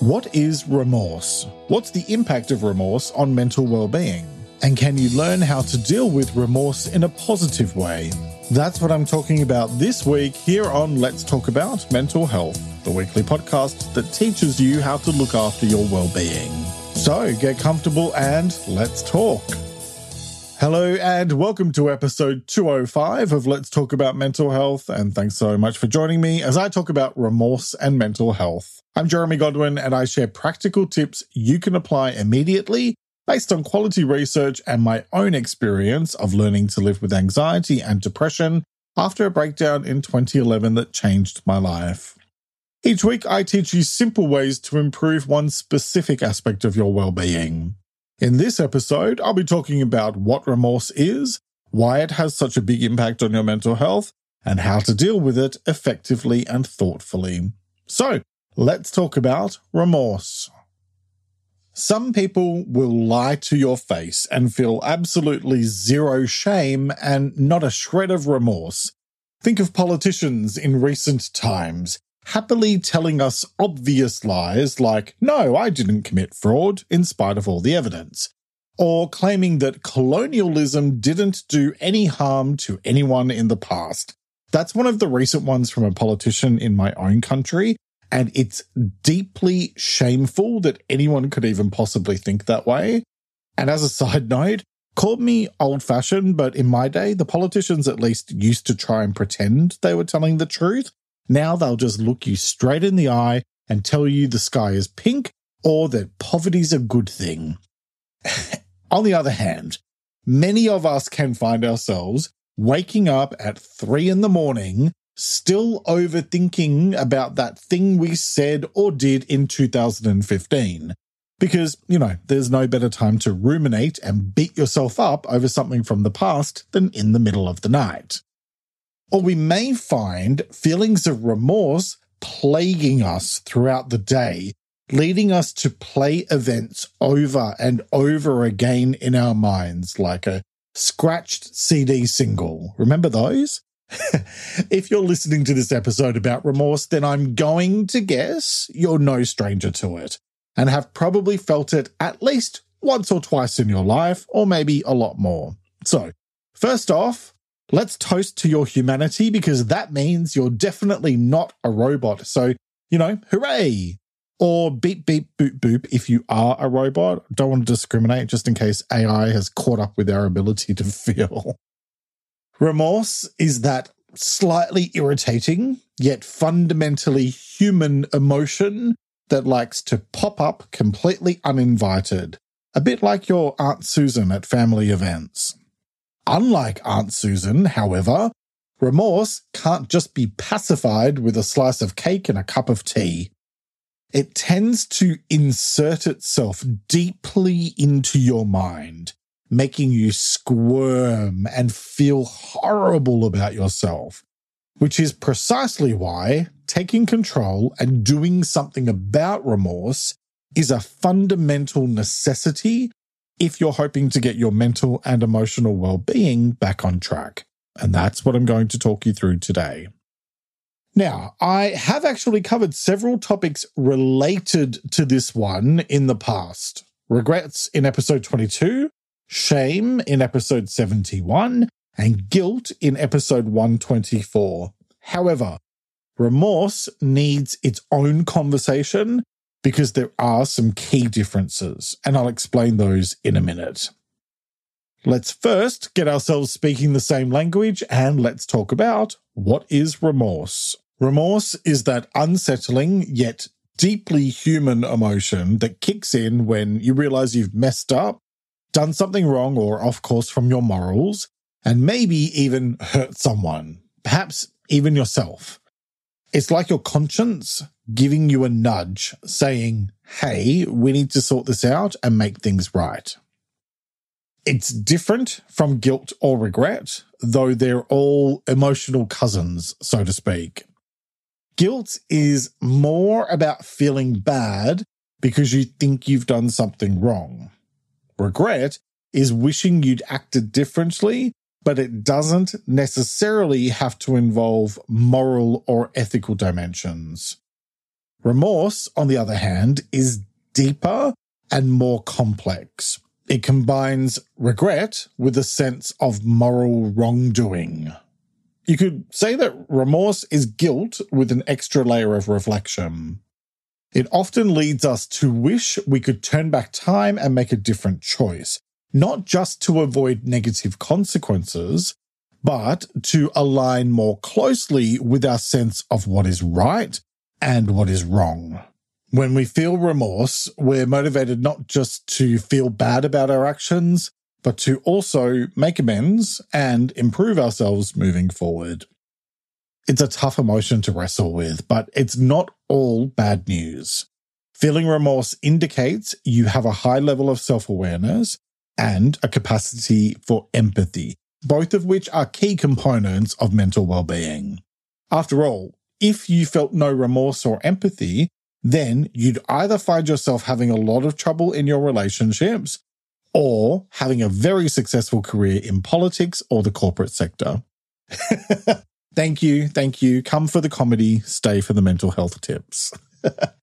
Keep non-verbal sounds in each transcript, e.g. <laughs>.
What is remorse? What's the impact of remorse on mental well-being? And can you learn how to deal with remorse in a positive way? That's what I'm talking about this week here on Let's Talk About Mental Health, the weekly podcast that teaches you how to look after your well-being. So get comfortable and let's talk. Hello, and welcome to episode 205 of Let's Talk About Mental Health. And thanks so much for joining me as I talk about remorse and mental health. I'm Jeremy Godwin, and I share practical tips you can apply immediately based on quality research and my own experience of learning to live with anxiety and depression after a breakdown in 2011 that changed my life. Each week, I teach you simple ways to improve one specific aspect of your well being. In this episode, I'll be talking about what remorse is, why it has such a big impact on your mental health, and how to deal with it effectively and thoughtfully. So, let's talk about remorse. Some people will lie to your face and feel absolutely zero shame and not a shred of remorse. Think of politicians in recent times happily telling us obvious lies like, no, I didn't commit fraud, in spite of all the evidence, or claiming that colonialism didn't do any harm to anyone in the past. That's one of the recent ones from a politician in my own country, and it's deeply shameful that anyone could even possibly think that way. And as a side note, called me old fashioned, but in my day, the politicians at least used to try and pretend they were telling the truth. Now they'll just look you straight in the eye and tell you the sky is pink or that poverty's a good thing. <laughs> On the other hand, many of us can find ourselves waking up at three in the morning, still overthinking about that thing we said or did in 2015. Because, you know, there's no better time to ruminate and beat yourself up over something from the past than in the middle of the night. Or we may find feelings of remorse plaguing us throughout the day, leading us to play events over and over again in our minds, like a scratched CD single. Remember those? <laughs> if you're listening to this episode about remorse, then I'm going to guess you're no stranger to it and have probably felt it at least once or twice in your life, or maybe a lot more. So, first off, let's toast to your humanity because that means you're definitely not a robot. So, you know, hooray! Or beep, beep, boop, boop if you are a robot. Don't want to discriminate just in case AI has caught up with our ability to feel. <laughs> Remorse is that slightly irritating, yet fundamentally human emotion that likes to pop up completely uninvited. A bit like your Aunt Susan at family events. Unlike Aunt Susan, however, remorse can't just be pacified with a slice of cake and a cup of tea. It tends to insert itself deeply into your mind, making you squirm and feel horrible about yourself, which is precisely why taking control and doing something about remorse is a fundamental necessity if you're hoping to get your mental and emotional well-being back on track. And that's what I'm going to talk you through today. Now, I have actually covered several topics related to this one in the past. Regrets in episode 22, shame in episode 71, and guilt in episode 124. However, remorse needs its own conversation because there are some key differences, and I'll explain those in a minute. Let's first get ourselves speaking the same language and let's talk about what is remorse. Remorse is that unsettling yet deeply human emotion that kicks in when you realize you've messed up, done something wrong or off course from your morals, and maybe even hurt someone, perhaps even yourself. It's like your conscience giving you a nudge saying, hey, we need to sort this out and make things right. It's different from guilt or regret, though they're all emotional cousins, so to speak. Guilt is more about feeling bad because you think you've done something wrong. Regret is wishing you'd acted differently but it doesn't necessarily have to involve moral or ethical dimensions. Remorse, on the other hand, is deeper and more complex. It combines regret with a sense of moral wrongdoing. You could say that remorse is guilt with an extra layer of reflection. It often leads us to wish we could turn back time and make a different choice, not just to avoid negative consequences, but to align more closely with our sense of what is right and what is wrong. When we feel remorse, we're motivated not just to feel bad about our actions, but to also make amends and improve ourselves moving forward. It's a tough emotion to wrestle with, but it's not all bad news. Feeling remorse indicates you have a high level of self awareness and a capacity for empathy, both of which are key components of mental well being. After all, if you felt no remorse or empathy, then you'd either find yourself having a lot of trouble in your relationships or having a very successful career in politics or the corporate sector. <laughs> thank you. Thank you. Come for the comedy, stay for the mental health tips. <laughs>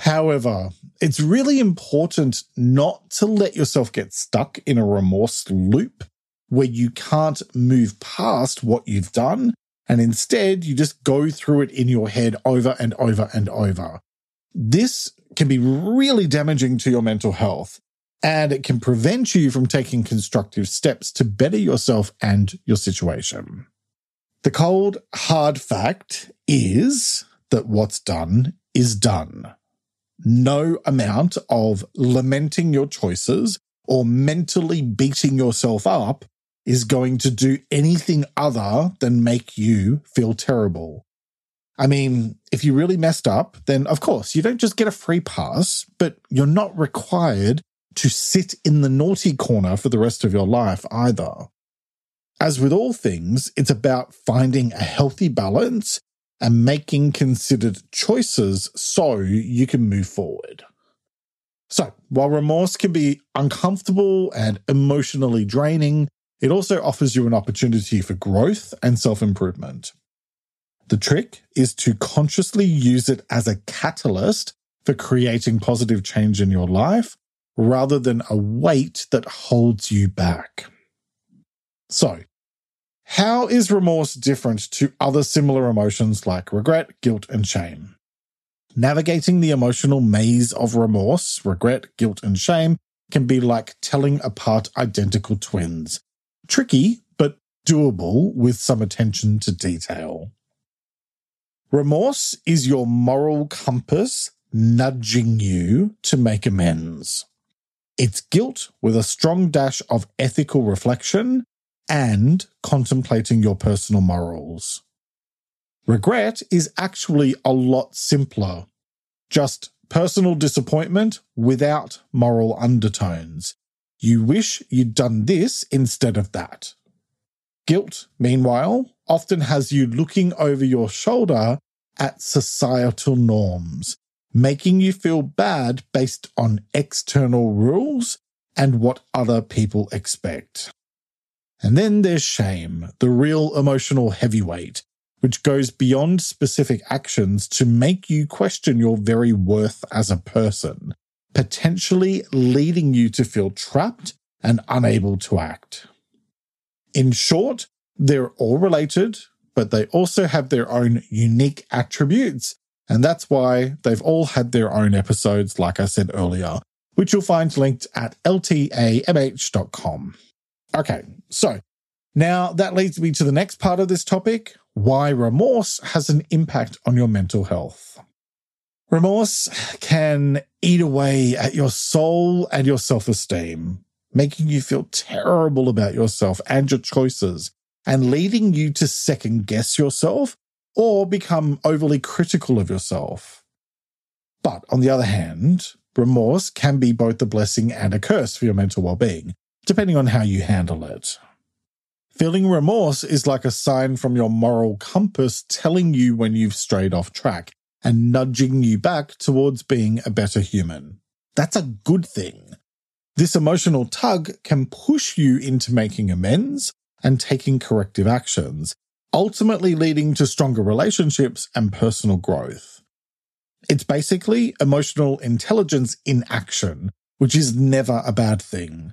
However, it's really important not to let yourself get stuck in a remorse loop where you can't move past what you've done. And instead, you just go through it in your head over and over and over. This can be really damaging to your mental health and it can prevent you from taking constructive steps to better yourself and your situation. The cold, hard fact is that what's done is done. No amount of lamenting your choices or mentally beating yourself up is going to do anything other than make you feel terrible. I mean, if you really messed up, then of course you don't just get a free pass, but you're not required to sit in the naughty corner for the rest of your life either. As with all things, it's about finding a healthy balance and making considered choices so you can move forward. So, while remorse can be uncomfortable and emotionally draining, it also offers you an opportunity for growth and self improvement. The trick is to consciously use it as a catalyst for creating positive change in your life rather than a weight that holds you back. So, how is remorse different to other similar emotions like regret, guilt, and shame? Navigating the emotional maze of remorse, regret, guilt, and shame can be like telling apart identical twins. Tricky, but doable with some attention to detail. Remorse is your moral compass nudging you to make amends. It's guilt with a strong dash of ethical reflection and contemplating your personal morals. Regret is actually a lot simpler. Just personal disappointment without moral undertones. You wish you'd done this instead of that. Guilt, meanwhile, often has you looking over your shoulder at societal norms, making you feel bad based on external rules and what other people expect. And then there's shame, the real emotional heavyweight, which goes beyond specific actions to make you question your very worth as a person, potentially leading you to feel trapped and unable to act. In short, they're all related, but they also have their own unique attributes. And that's why they've all had their own episodes, like I said earlier, which you'll find linked at ltamh.com. Okay, so now that leads me to the next part of this topic why remorse has an impact on your mental health. Remorse can eat away at your soul and your self esteem, making you feel terrible about yourself and your choices, and leading you to second guess yourself or become overly critical of yourself. But on the other hand, remorse can be both a blessing and a curse for your mental well being, depending on how you handle it. Feeling remorse is like a sign from your moral compass telling you when you've strayed off track and nudging you back towards being a better human. That's a good thing. This emotional tug can push you into making amends and taking corrective actions, ultimately leading to stronger relationships and personal growth. It's basically emotional intelligence in action, which is never a bad thing.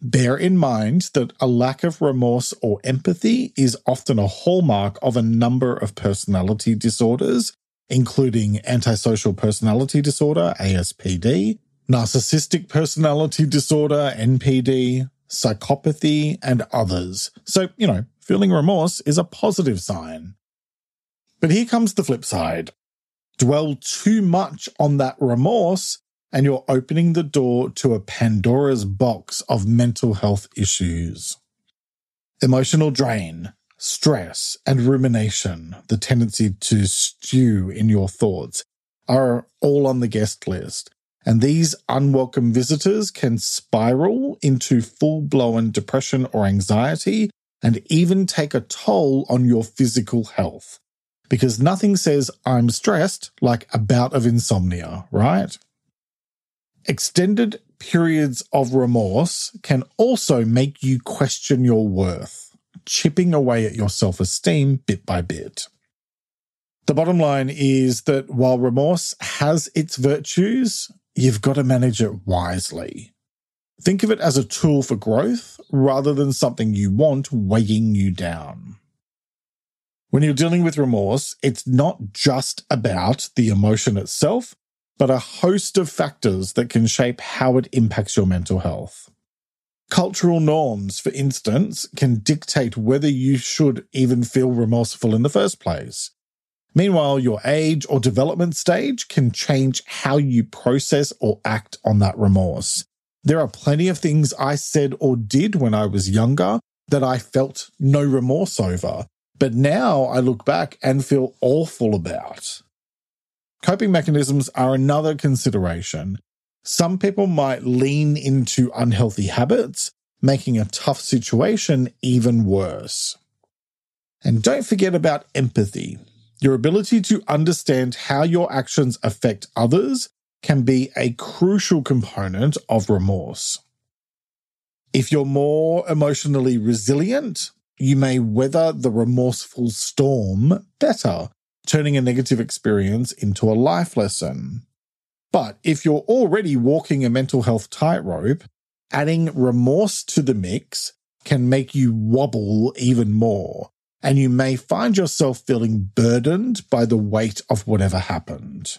Bear in mind that a lack of remorse or empathy is often a hallmark of a number of personality disorders, including antisocial personality disorder, ASPD, narcissistic personality disorder, NPD, psychopathy, and others. So, you know, feeling remorse is a positive sign. But here comes the flip side. Dwell too much on that remorse, and you're opening the door to a Pandora's box of mental health issues. Emotional drain, stress, and rumination, the tendency to stew in your thoughts, are all on the guest list. And these unwelcome visitors can spiral into full blown depression or anxiety and even take a toll on your physical health. Because nothing says I'm stressed like a bout of insomnia, right? Extended periods of remorse can also make you question your worth, chipping away at your self esteem bit by bit. The bottom line is that while remorse has its virtues, you've got to manage it wisely. Think of it as a tool for growth rather than something you want weighing you down. When you're dealing with remorse, it's not just about the emotion itself, but a host of factors that can shape how it impacts your mental health. Cultural norms, for instance, can dictate whether you should even feel remorseful in the first place. Meanwhile, your age or development stage can change how you process or act on that remorse. There are plenty of things I said or did when I was younger that I felt no remorse over, but now I look back and feel awful about. Coping mechanisms are another consideration. Some people might lean into unhealthy habits, making a tough situation even worse. And don't forget about empathy. Your ability to understand how your actions affect others can be a crucial component of remorse. If you're more emotionally resilient, you may weather the remorseful storm better, turning a negative experience into a life lesson. But if you're already walking a mental health tightrope, adding remorse to the mix can make you wobble even more, and you may find yourself feeling burdened by the weight of whatever happened.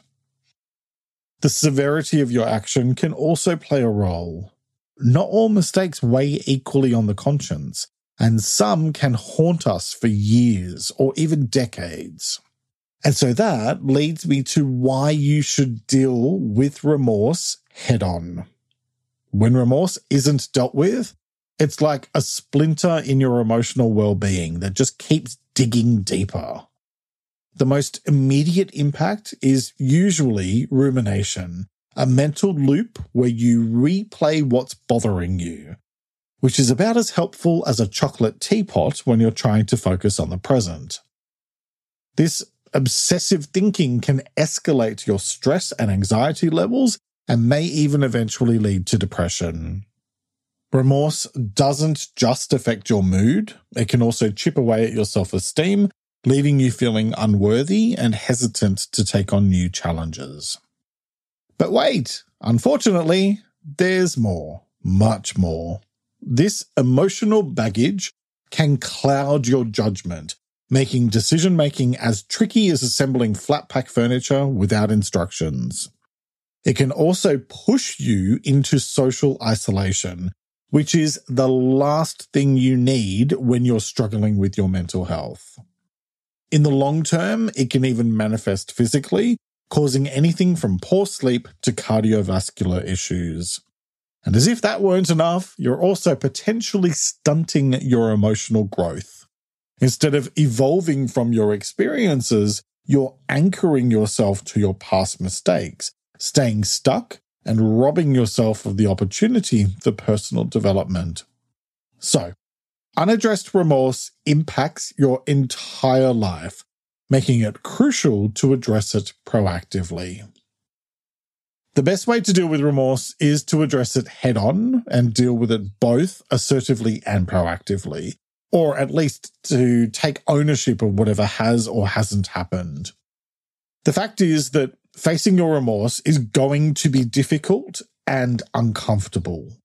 The severity of your action can also play a role. Not all mistakes weigh equally on the conscience, and some can haunt us for years or even decades. And so that leads me to why you should deal with remorse head on. When remorse isn't dealt with, it's like a splinter in your emotional well being that just keeps digging deeper. The most immediate impact is usually rumination, a mental loop where you replay what's bothering you, which is about as helpful as a chocolate teapot when you're trying to focus on the present. This obsessive thinking can escalate your stress and anxiety levels and may even eventually lead to depression. Remorse doesn't just affect your mood, it can also chip away at your self esteem, leaving you feeling unworthy and hesitant to take on new challenges. But wait, unfortunately, there's more, much more. This emotional baggage can cloud your judgment, making decision making as tricky as assembling flat pack furniture without instructions. It can also push you into social isolation, which is the last thing you need when you're struggling with your mental health. In the long term, it can even manifest physically, causing anything from poor sleep to cardiovascular issues. And as if that weren't enough, you're also potentially stunting your emotional growth. Instead of evolving from your experiences, you're anchoring yourself to your past mistakes, staying stuck and robbing yourself of the opportunity for personal development. So, unaddressed remorse impacts your entire life, making it crucial to address it proactively. The best way to deal with remorse is to address it head on and deal with it both assertively and proactively, or at least to take ownership of whatever has or hasn't happened. The fact is that facing your remorse is going to be difficult and uncomfortable.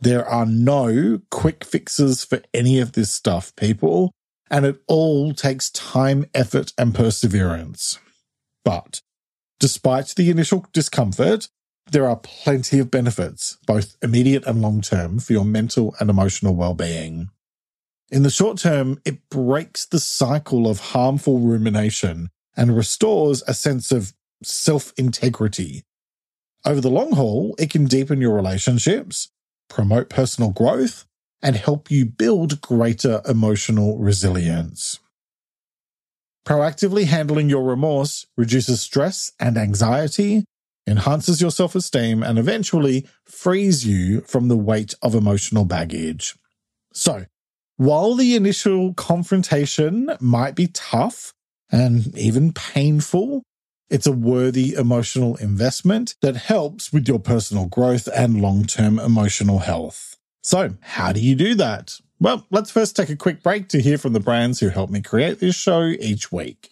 There are no quick fixes for any of this stuff, people, and it all takes time, effort, and perseverance. But despite the initial discomfort, there are plenty of benefits, both immediate and long term, for your mental and emotional well being. In the short term, it breaks the cycle of harmful rumination and restores a sense of self integrity. Over the long haul, it can deepen your relationships, promote personal growth, and help you build greater emotional resilience. Proactively handling your remorse reduces stress and anxiety, enhances your self esteem, and eventually frees you from the weight of emotional baggage. So, while the initial confrontation might be tough and even painful, it's a worthy emotional investment that helps with your personal growth and long term emotional health. So, how do you do that? Well, let's first take a quick break to hear from the brands who help me create this show each week.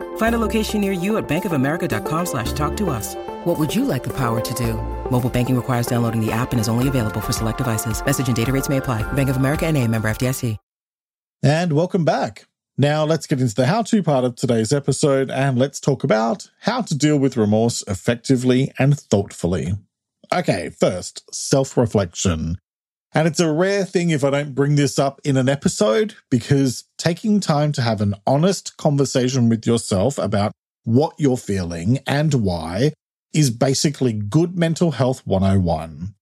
Find a location near you at bankofamerica.com slash talk to us. What would you like the power to do? Mobile banking requires downloading the app and is only available for select devices. Message and data rates may apply. Bank of America and a member FDIC. And welcome back. Now let's get into the how-to part of today's episode and let's talk about how to deal with remorse effectively and thoughtfully. Okay, first, self-reflection. And it's a rare thing if I don't bring this up in an episode because taking time to have an honest conversation with yourself about what you're feeling and why is basically good mental health 101.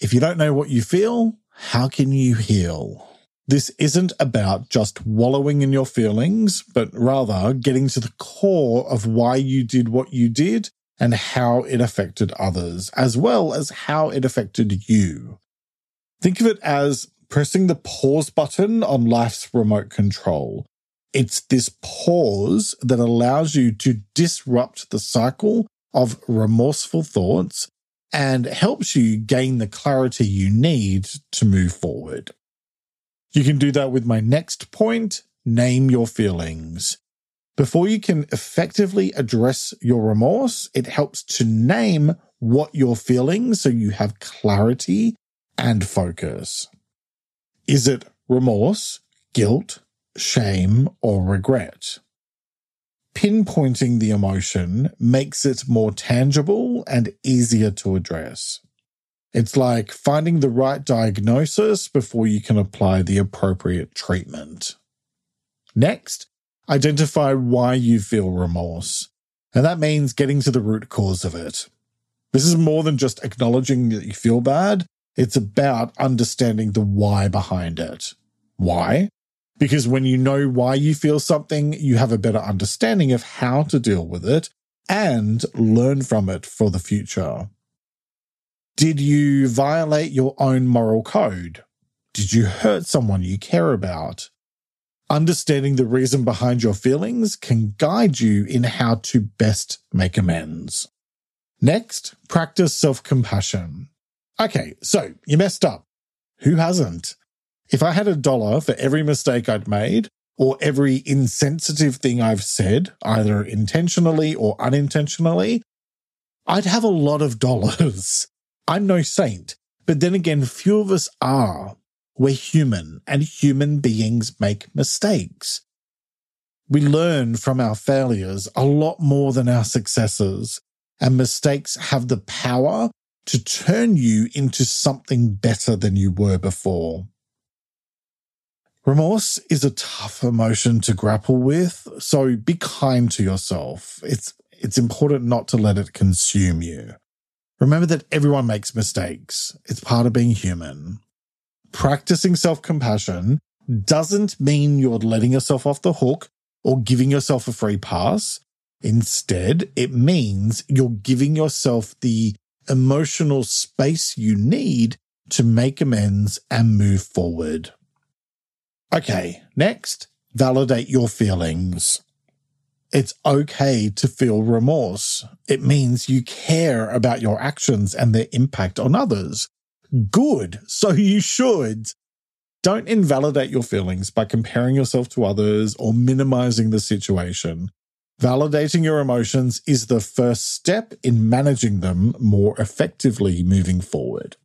If you don't know what you feel, how can you heal? This isn't about just wallowing in your feelings, but rather getting to the core of why you did what you did and how it affected others, as well as how it affected you. Think of it as pressing the pause button on life's remote control. It's this pause that allows you to disrupt the cycle of remorseful thoughts and helps you gain the clarity you need to move forward. You can do that with my next point name your feelings. Before you can effectively address your remorse, it helps to name what you're feeling so you have clarity and focus. Is it remorse, guilt, shame, or regret? pinpointing the emotion makes it more tangible and easier to address. It's like finding the right diagnosis before you can apply the appropriate treatment. Next, identify why you feel remorse. And that means getting to the root cause of it. This is more than just acknowledging that you feel bad. It's about understanding the why behind it. Why? Because when you know why you feel something, you have a better understanding of how to deal with it and learn from it for the future. Did you violate your own moral code? Did you hurt someone you care about? Understanding the reason behind your feelings can guide you in how to best make amends. Next, practice self compassion. Okay, so you messed up. Who hasn't? If I had a dollar for every mistake I'd made, or every insensitive thing I've said, either intentionally or unintentionally, I'd have a lot of dollars. <laughs> I'm no saint. But then again, few of us are. We're human and human beings make mistakes. We learn from our failures a lot more than our successes, and mistakes have the power to turn you into something better than you were before. Remorse is a tough emotion to grapple with, so be kind to yourself. It's, it's important not to let it consume you. Remember that everyone makes mistakes. It's part of being human. Practicing self compassion doesn't mean you're letting yourself off the hook or giving yourself a free pass. Instead, it means you're giving yourself the emotional space you need to make amends and move forward. Okay, next, validate your feelings. It's okay to feel remorse. It means you care about your actions and their impact on others. Good, so you should. Don't invalidate your feelings by comparing yourself to others or minimizing the situation. Validating your emotions is the first step in managing them more effectively moving forward.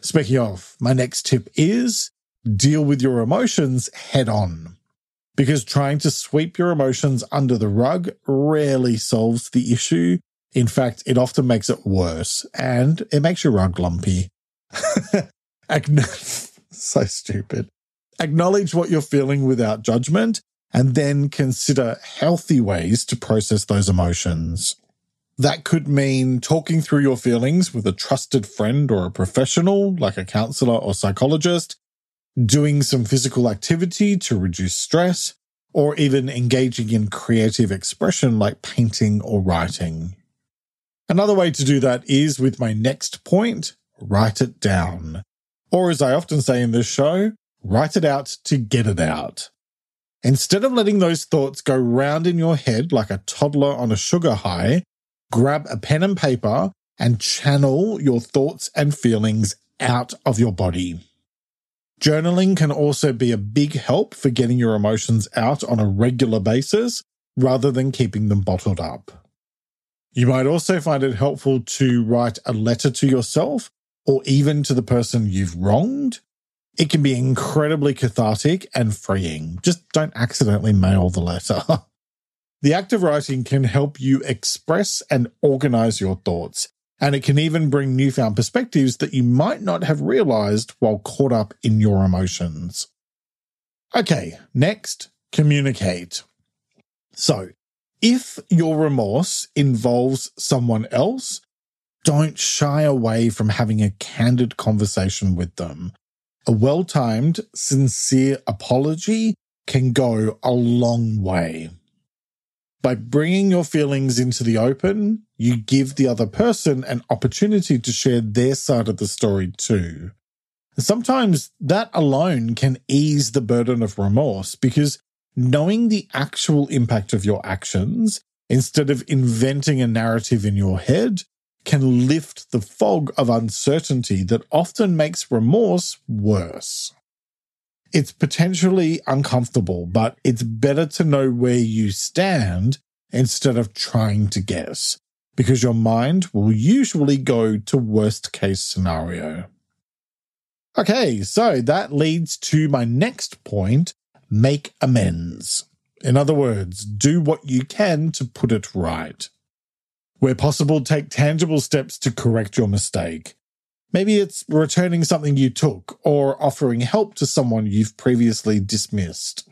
Speaking of, my next tip is deal with your emotions head on. Because trying to sweep your emotions under the rug rarely solves the issue. In fact, it often makes it worse and it makes your rug lumpy. <laughs> <laughs> so stupid. Acknowledge what you're feeling without judgment and then consider healthy ways to process those emotions. That could mean talking through your feelings with a trusted friend or a professional like a counselor or psychologist, doing some physical activity to reduce stress, or even engaging in creative expression like painting or writing. Another way to do that is with my next point, write it down. Or as I often say in this show, write it out to get it out. Instead of letting those thoughts go round in your head like a toddler on a sugar high, grab a pen and paper and channel your thoughts and feelings out of your body. Journaling can also be a big help for getting your emotions out on a regular basis rather than keeping them bottled up. You might also find it helpful to write a letter to yourself or even to the person you've wronged. It can be incredibly cathartic and freeing. Just don't accidentally mail the letter. <laughs> the act of writing can help you express and organize your thoughts, and it can even bring newfound perspectives that you might not have realized while caught up in your emotions. Okay, next, communicate. So, if your remorse involves someone else, don't shy away from having a candid conversation with them. A well timed, sincere apology can go a long way. By bringing your feelings into the open, you give the other person an opportunity to share their side of the story too. Sometimes that alone can ease the burden of remorse because knowing the actual impact of your actions instead of inventing a narrative in your head can lift the fog of uncertainty that often makes remorse worse. It's potentially uncomfortable, but it's better to know where you stand instead of trying to guess, because your mind will usually go to worst case scenario. Okay, so that leads to my next point make amends. In other words, do what you can to put it right. Where possible, take tangible steps to correct your mistake. Maybe it's returning something you took or offering help to someone you've previously dismissed.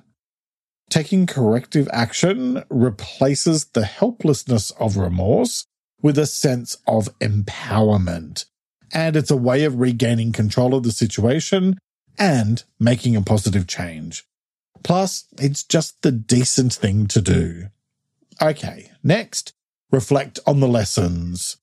Taking corrective action replaces the helplessness of remorse with a sense of empowerment. And it's a way of regaining control of the situation and making a positive change. Plus, it's just the decent thing to do. Okay, next, reflect on the lessons.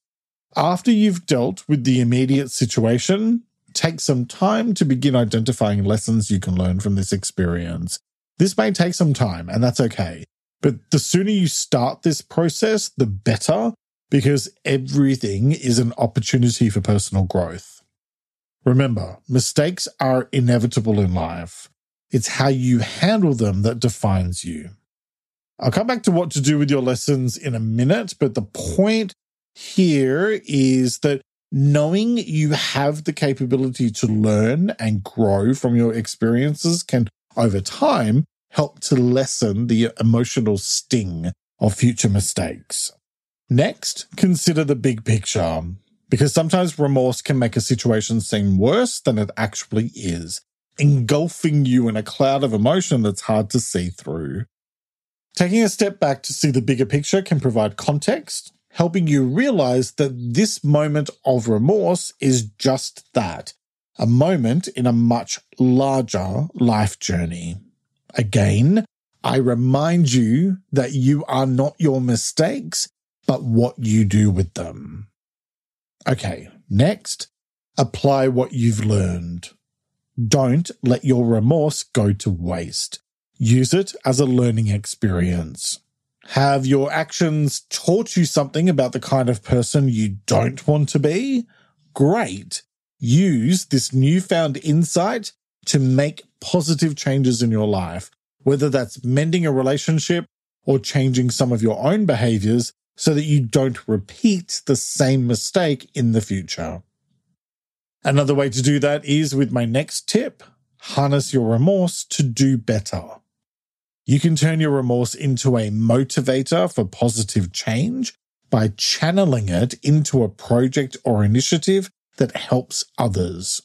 After you've dealt with the immediate situation, take some time to begin identifying lessons you can learn from this experience. This may take some time, and that's okay. But the sooner you start this process, the better, because everything is an opportunity for personal growth. Remember, mistakes are inevitable in life. It's how you handle them that defines you. I'll come back to what to do with your lessons in a minute, but the point here is that knowing you have the capability to learn and grow from your experiences can, over time, help to lessen the emotional sting of future mistakes. Next, consider the big picture, because sometimes remorse can make a situation seem worse than it actually is, engulfing you in a cloud of emotion that's hard to see through. Taking a step back to see the bigger picture can provide context, helping you realize that this moment of remorse is just that a moment in a much larger life journey. Again, I remind you that you are not your mistakes, but what you do with them. Okay, next, apply what you've learned. Don't let your remorse go to waste. Use it as a learning experience. Have your actions taught you something about the kind of person you don't want to be? Great. Use this newfound insight to make positive changes in your life, whether that's mending a relationship or changing some of your own behaviors so that you don't repeat the same mistake in the future. Another way to do that is with my next tip harness your remorse to do better. You can turn your remorse into a motivator for positive change by channeling it into a project or initiative that helps others.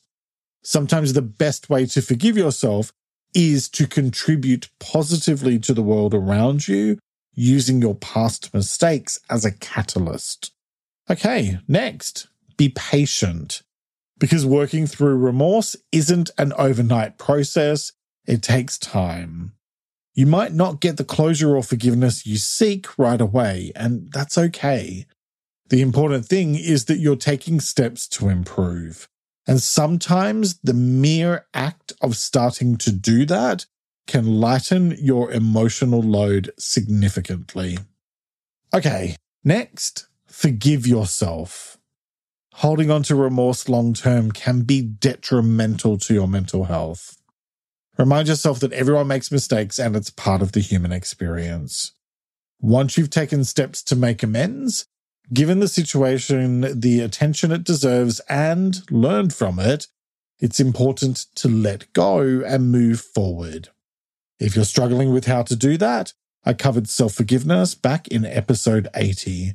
Sometimes the best way to forgive yourself is to contribute positively to the world around you using your past mistakes as a catalyst. Okay, next, be patient. Because working through remorse isn't an overnight process, it takes time. You might not get the closure or forgiveness you seek right away, and that's okay. The important thing is that you're taking steps to improve. And sometimes the mere act of starting to do that can lighten your emotional load significantly. Okay, next, forgive yourself. Holding on to remorse long term can be detrimental to your mental health. Remind yourself that everyone makes mistakes and it's part of the human experience. Once you've taken steps to make amends, given the situation the attention it deserves and learned from it, it's important to let go and move forward. If you're struggling with how to do that, I covered self forgiveness back in episode 80.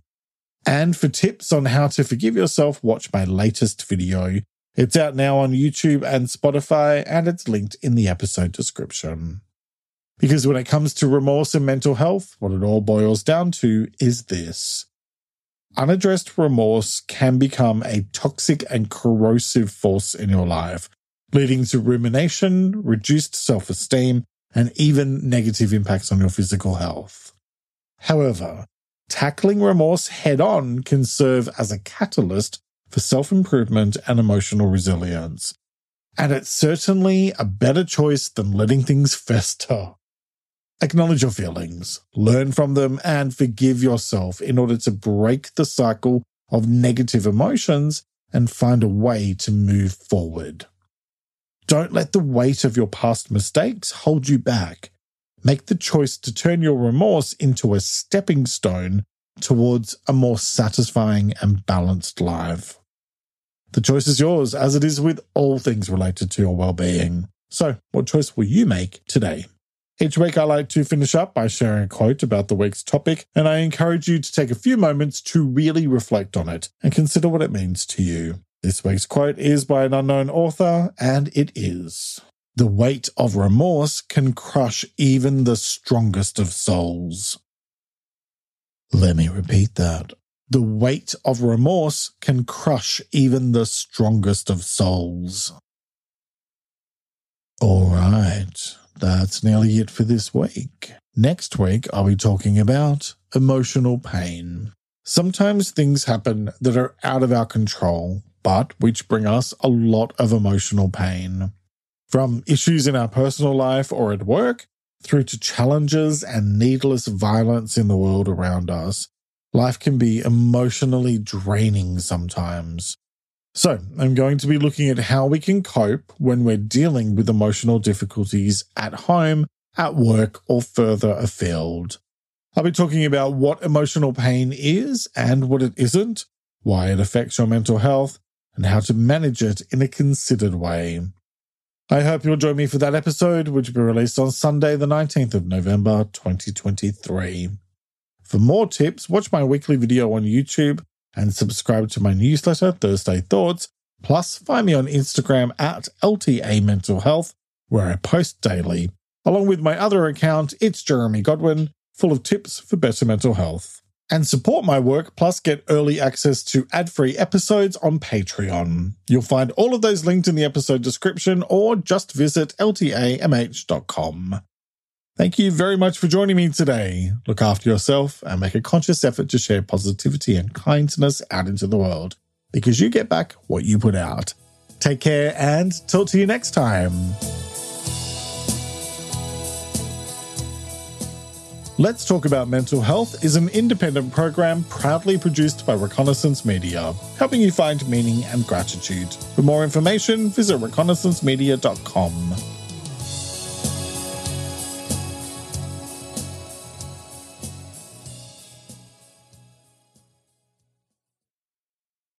And for tips on how to forgive yourself, watch my latest video. It's out now on YouTube and Spotify, and it's linked in the episode description. Because when it comes to remorse and mental health, what it all boils down to is this unaddressed remorse can become a toxic and corrosive force in your life, leading to rumination, reduced self esteem, and even negative impacts on your physical health. However, tackling remorse head on can serve as a catalyst for self improvement and emotional resilience. And it's certainly a better choice than letting things fester. Acknowledge your feelings, learn from them, and forgive yourself in order to break the cycle of negative emotions and find a way to move forward. Don't let the weight of your past mistakes hold you back. Make the choice to turn your remorse into a stepping stone towards a more satisfying and balanced life. The choice is yours, as it is with all things related to your well being. So, what choice will you make today? Each week, I like to finish up by sharing a quote about the week's topic, and I encourage you to take a few moments to really reflect on it and consider what it means to you. This week's quote is by an unknown author, and it is The weight of remorse can crush even the strongest of souls. Let me repeat that. The weight of remorse can crush even the strongest of souls. All right that's nearly it for this week. Next week, I'll be talking about emotional pain. Sometimes things happen that are out of our control, but which bring us a lot of emotional pain. From issues in our personal life or at work, through to challenges and needless violence in the world around us, life can be emotionally draining sometimes. So, I'm going to be looking at how we can cope when we're dealing with emotional difficulties at home, at work, or further afield. I'll be talking about what emotional pain is and what it isn't, why it affects your mental health, and how to manage it in a considered way. I hope you'll join me for that episode, which will be released on Sunday, the 19th of November, 2023. For more tips, watch my weekly video on YouTube and subscribe to my newsletter, Thursday Thoughts. Plus, find me on Instagram at LTA Mental Health, where I post daily. Along with my other account, it's Jeremy Godwin, full of tips for better mental health and support my work, plus get early access to ad free episodes on Patreon. You'll find all of those linked in the episode description or just visit ltamh.com. Thank you very much for joining me today. Look after yourself and make a conscious effort to share positivity and kindness out into the world because you get back what you put out. Take care and talk to you next time. Let's Talk About Mental Health is an independent program proudly produced by Reconnaissance Media, helping you find meaning and gratitude. For more information, visit reconnaissancemedia.com.